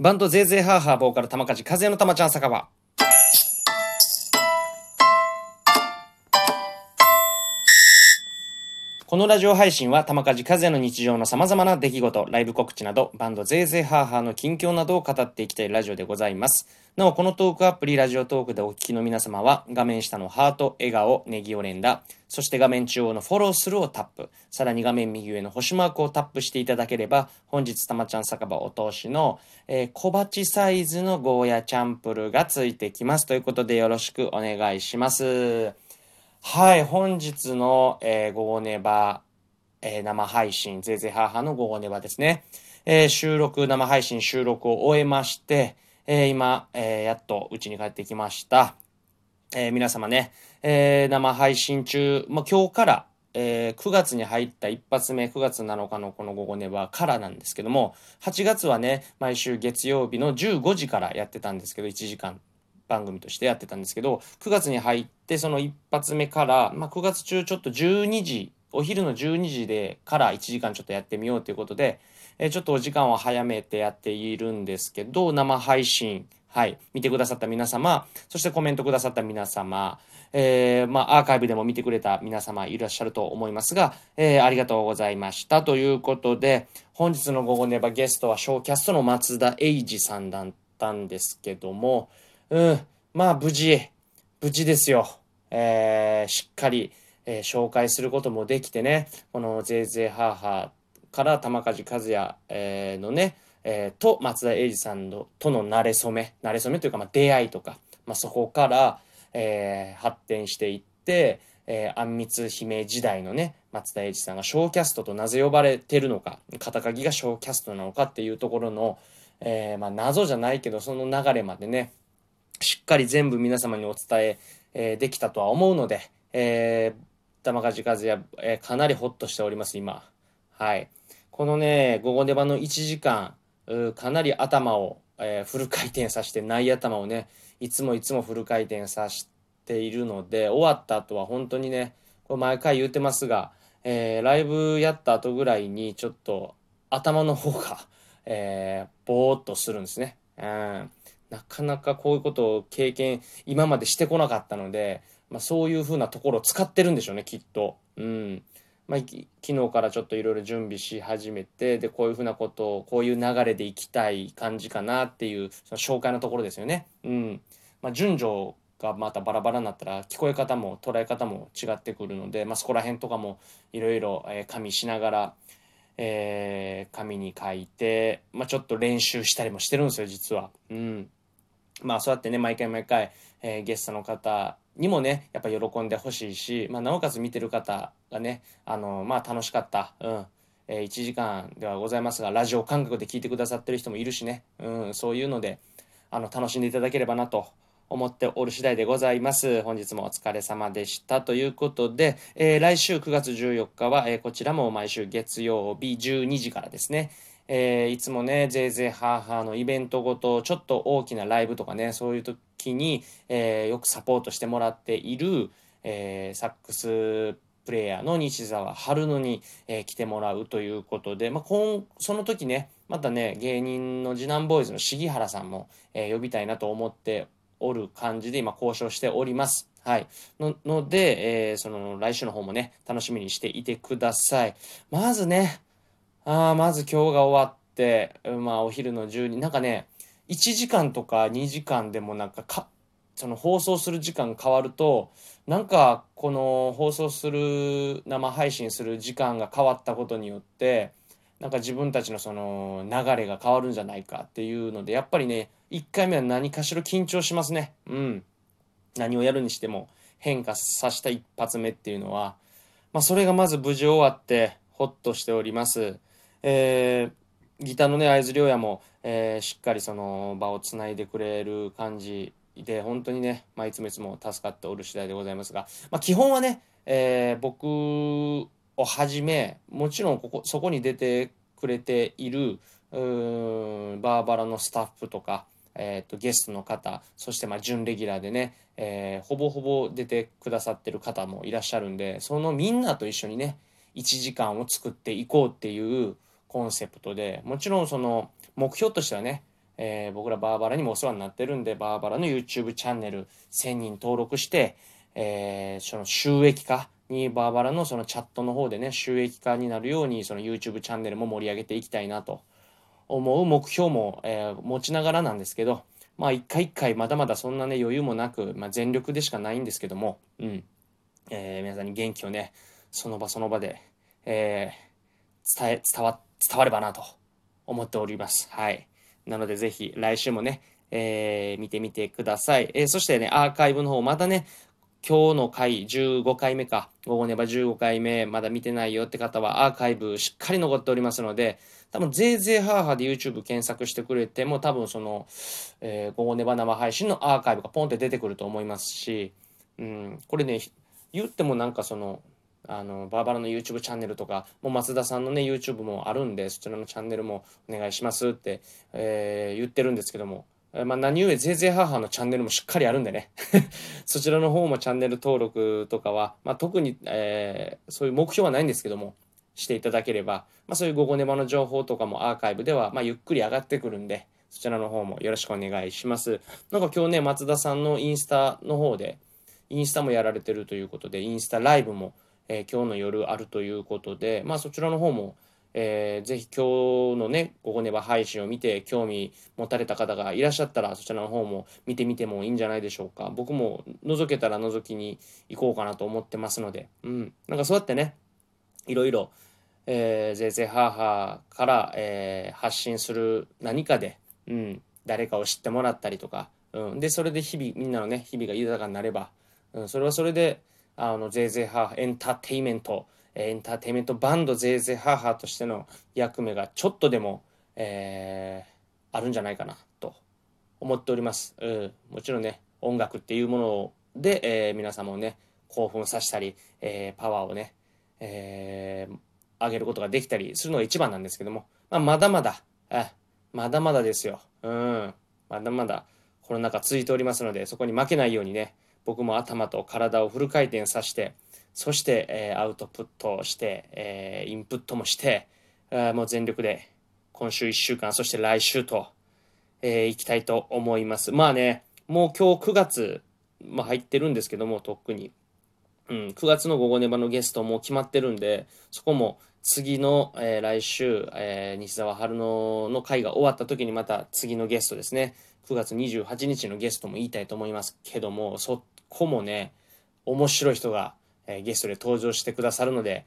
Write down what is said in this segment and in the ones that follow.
バンドゼーゼーハーハーボーカル玉梶風の玉ちゃん酒場。このラジオ配信は玉梶和也の日常の様々な出来事、ライブ告知など、バンドゼーゼーハーハーの近況などを語っていきたいラジオでございます。なお、このトークアプリ、ラジオトークでお聞きの皆様は、画面下のハート、笑顔、ネギオレンダ、そして画面中央のフォロースルーをタップ、さらに画面右上の星マークをタップしていただければ、本日玉ちゃん酒場お通しの、えー、小鉢サイズのゴーヤチャンプルがついてきます。ということでよろしくお願いします。はい、本日の、えー、午後ネバえー、生配信、ぜいぜい母の午後ネバですね。えー、収録、生配信収録を終えまして、えー、今、えやっと家に帰ってきました。え皆様ね、え生配信中、ま今日から、え9月に入った一発目、9月7日のこの午後ネバからなんですけども、8月はね、毎週月曜日の15時からやってたんですけど、1時間番組としてやってたんですけど、9月に入ってその一発目から、まあ、9月中ちょっと12時お昼の12時でから1時間ちょっとやってみようということで、えちょっとお時間を早めてやっているんですけど、生配信、はい、見てくださった皆様、そしてコメントくださった皆様、えー、まあ、アーカイブでも見てくれた皆様いらっしゃると思いますが、えー、ありがとうございました。ということで、本日の午後ネバゲストはショーキャストの松田英二さんだったんですけども、うん、まあ無事、無事ですよ。えー、しっかり、えー、紹介することもできてね、このゼーゼーハーハーから玉梶和也、えー、のね、えー、と松田英二さんのとの馴れ初め、馴れ初めというか、まあ、出会いとか、まあ、そこから、えー、発展していって、えー、あんみつ姫時代のね、松田英二さんがショーキャストとなぜ呼ばれてるのか、肩書きがショーキャストなのかっていうところの、えー、まあ、謎じゃないけど、その流れまでね、かり全部皆様にお伝ええー、できたとは思うので、えー、玉梶和也、えー、かなりホッとしております、今。はい。このね、午後出番の1時間、かなり頭を、えー、フル回転させて、ない頭をね、いつもいつもフル回転させているので、終わった後は本当にね、これ毎回言うてますが、えー、ライブやった後ぐらいにちょっと頭の方が、えー、ぼーっとするんですね。うん。なかなかこういうことを経験、今までしてこなかったので、まあ、そういうふうなところを使ってるんでしょうねきっと。うんまあ、昨日からちょっといろいろ準備し始めてでこういうふうなことをこういう流れでいきたい感じかなっていうその紹介のところですよね。うんまあ、順序がまたバラバラになったら聞こえ方も捉え方も違ってくるので、まあ、そこら辺とかもいろいろ加味しながら、えー、紙に書いて、まあ、ちょっと練習したりもしてるんですよ実は。うんまあそうやってね毎回毎回、えー、ゲストの方にもね、やっぱ喜んでほしいし、まあ、なおかつ見てる方がね、あの、まあ、楽しかった、うん、えー、1時間ではございますが、ラジオ感覚で聞いてくださってる人もいるしね、うん、そういうので、あの、楽しんでいただければなと思っておる次第でございます。本日もお疲れ様でした。ということで、えー、来週9月14日は、えー、こちらも毎週月曜日12時からですね、えー、いつもね、ぜいぜいハーハーのイベントごと、ちょっと大きなライブとかね、そういう時に、えー、よくサポートしてもらっている、えー、サックスプレイヤーの西澤春野に、えー、来てもらうということで、まあ、こんその時ね、またね、芸人の次男ボーイズの杉原さんも、えー、呼びたいなと思っておる感じで今交渉しております。はい。のので、えー、その来週の方もね、楽しみにしていてください。まずね、あ、まず今日が終わって、まあお昼の10時、なんかね、1時間とか2時間でもなんかか、その放送する時間変わると、なんかこの放送する、生配信する時間が変わったことによって、なんか自分たちのその流れが変わるんじゃないかっていうので、やっぱりね、1回目は何かしら緊張しますね。うん。何をやるにしても変化させた一発目っていうのは、まあそれがまず無事終わって、ほっとしております。えー、ギターのね、合図亮也も、えー、しっかりその場をつないでくれる感じで、本当にね、まあ、いつもいつも助かっておる次第でございますが、まあ、基本はね、えー、僕をはじめ、もちろんここ、そこに出てくれているー、バーバラのスタッフとか、えーと、ゲストの方そしてまあ準レギュラーでね、えー、ほぼほぼ出てくださってる方もいらっしゃるんでそのみんなと一緒にね1時間を作っていこうっていうコンセプトでもちろんその目標としてはね、えー、僕らバーバラにもお世話になってるんで、バーバラの YouTube チャンネル1000人登録して、えー、その収益化にバーバラのそのチャットの方でね、収益化になるように、その YouTube チャンネルも盛り上げていきたいなと思う目標も、えー、持ちながらなんですけど、まあ一回一回まだまだそんなね余裕もなく、まあ、全力でしかないんですけども、うん。えー、皆さんに元気をね、その場その場で、えー、伝え、伝わ、伝わればなと思っております。はい。なのでぜひ来週もね、えー、見てみてください。えー、そしてね、アーカイブの方、またね、今日の回、15回目か、午後ねば15回目、まだ見てないよって方は、アーカイブしっかり残っておりますので、多分、ぜいぜいハーハーで YouTube 検索してくれても、多分その、えー、午後ねば生配信のアーカイブがポンって出てくると思いますし、うん、これね、言ってもなんかその、あの、バーバラの YouTube チャンネルとか、もう松田さんのね、YouTube もあるんで、そちらのチャンネルもお願いしますって、えー、言ってるんですけども、まあ、何故ぜいぜい母のチャンネルもしっかりあるんでね そちらの方もチャンネル登録とかは、まあ、特に、えー、そういう目標はないんですけども、していただければ、まあ、そういう午後ネバの情報とかもアーカイブでは、まあ、ゆっくり上がってくるんで、そちらの方もよろしくお願いします。なんか今日ね、松田さんのインスタの方で、インスタもやられてるということで、インスタライブも、えー、今日の夜あるということで、まあそちらの方も、えー、ぜひ今日のね、ここねば配信を見て興味持たれた方がいらっしゃったら、そちらの方も見てみてもいいんじゃないでしょうか。僕も覗けたら覗きに行こうかなと思ってますので、うん。なんかそうやってね、いろいろ、えー、ぜいぜいハーハーから、えー、発信する何かで、うん、誰かを知ってもらったりとか、うん、で、それで日々、みんなのね、日々が豊かになれば、うん、それはそれで、あの、ぜいぜいハーハーエンターテイメント、エンターテイメントバンドぜいぜいハーハーとしての役目がちょっとでも、えー、あるんじゃないかなと思っております。うん、もちろんね、音楽っていうもので、えー、皆様をね、興奮させたり、えー、パワーをね、えー、上げることができたりするのが一番なんですけども、まあ、まだまだ、あまだまだですよ。うん、まだまだコロナ禍続いておりますので、そこに負けないようにね、僕も頭と体をフル回転させて、そして、え、アウトプットをして、え、インプットもして、え、もう全力で今週1週間、そして来週と、えー、行きたいと思います。まあね、もう今日9月、まあ、入ってるんですけども、とっくに。うん、9月の午後ネバのゲストも決まってるんで、そこも次の、えー、来週、えー、西澤春野の会が終わった時にまた次のゲストですね。9月28日のゲストも言いたいと思いますけども、そこもね、面白い人がえゲストで登場してくださるので、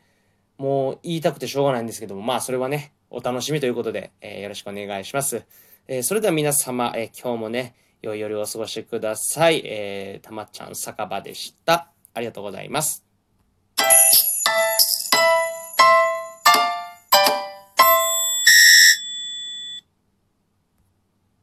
もう言いたくてしょうがないんですけども、まあそれはね、お楽しみということで、えー、よろしくお願いします。えー、それでは皆様、えー、今日もね、良い夜をお過ごしください。えー、たまちゃん酒場でした。ありがとうございます。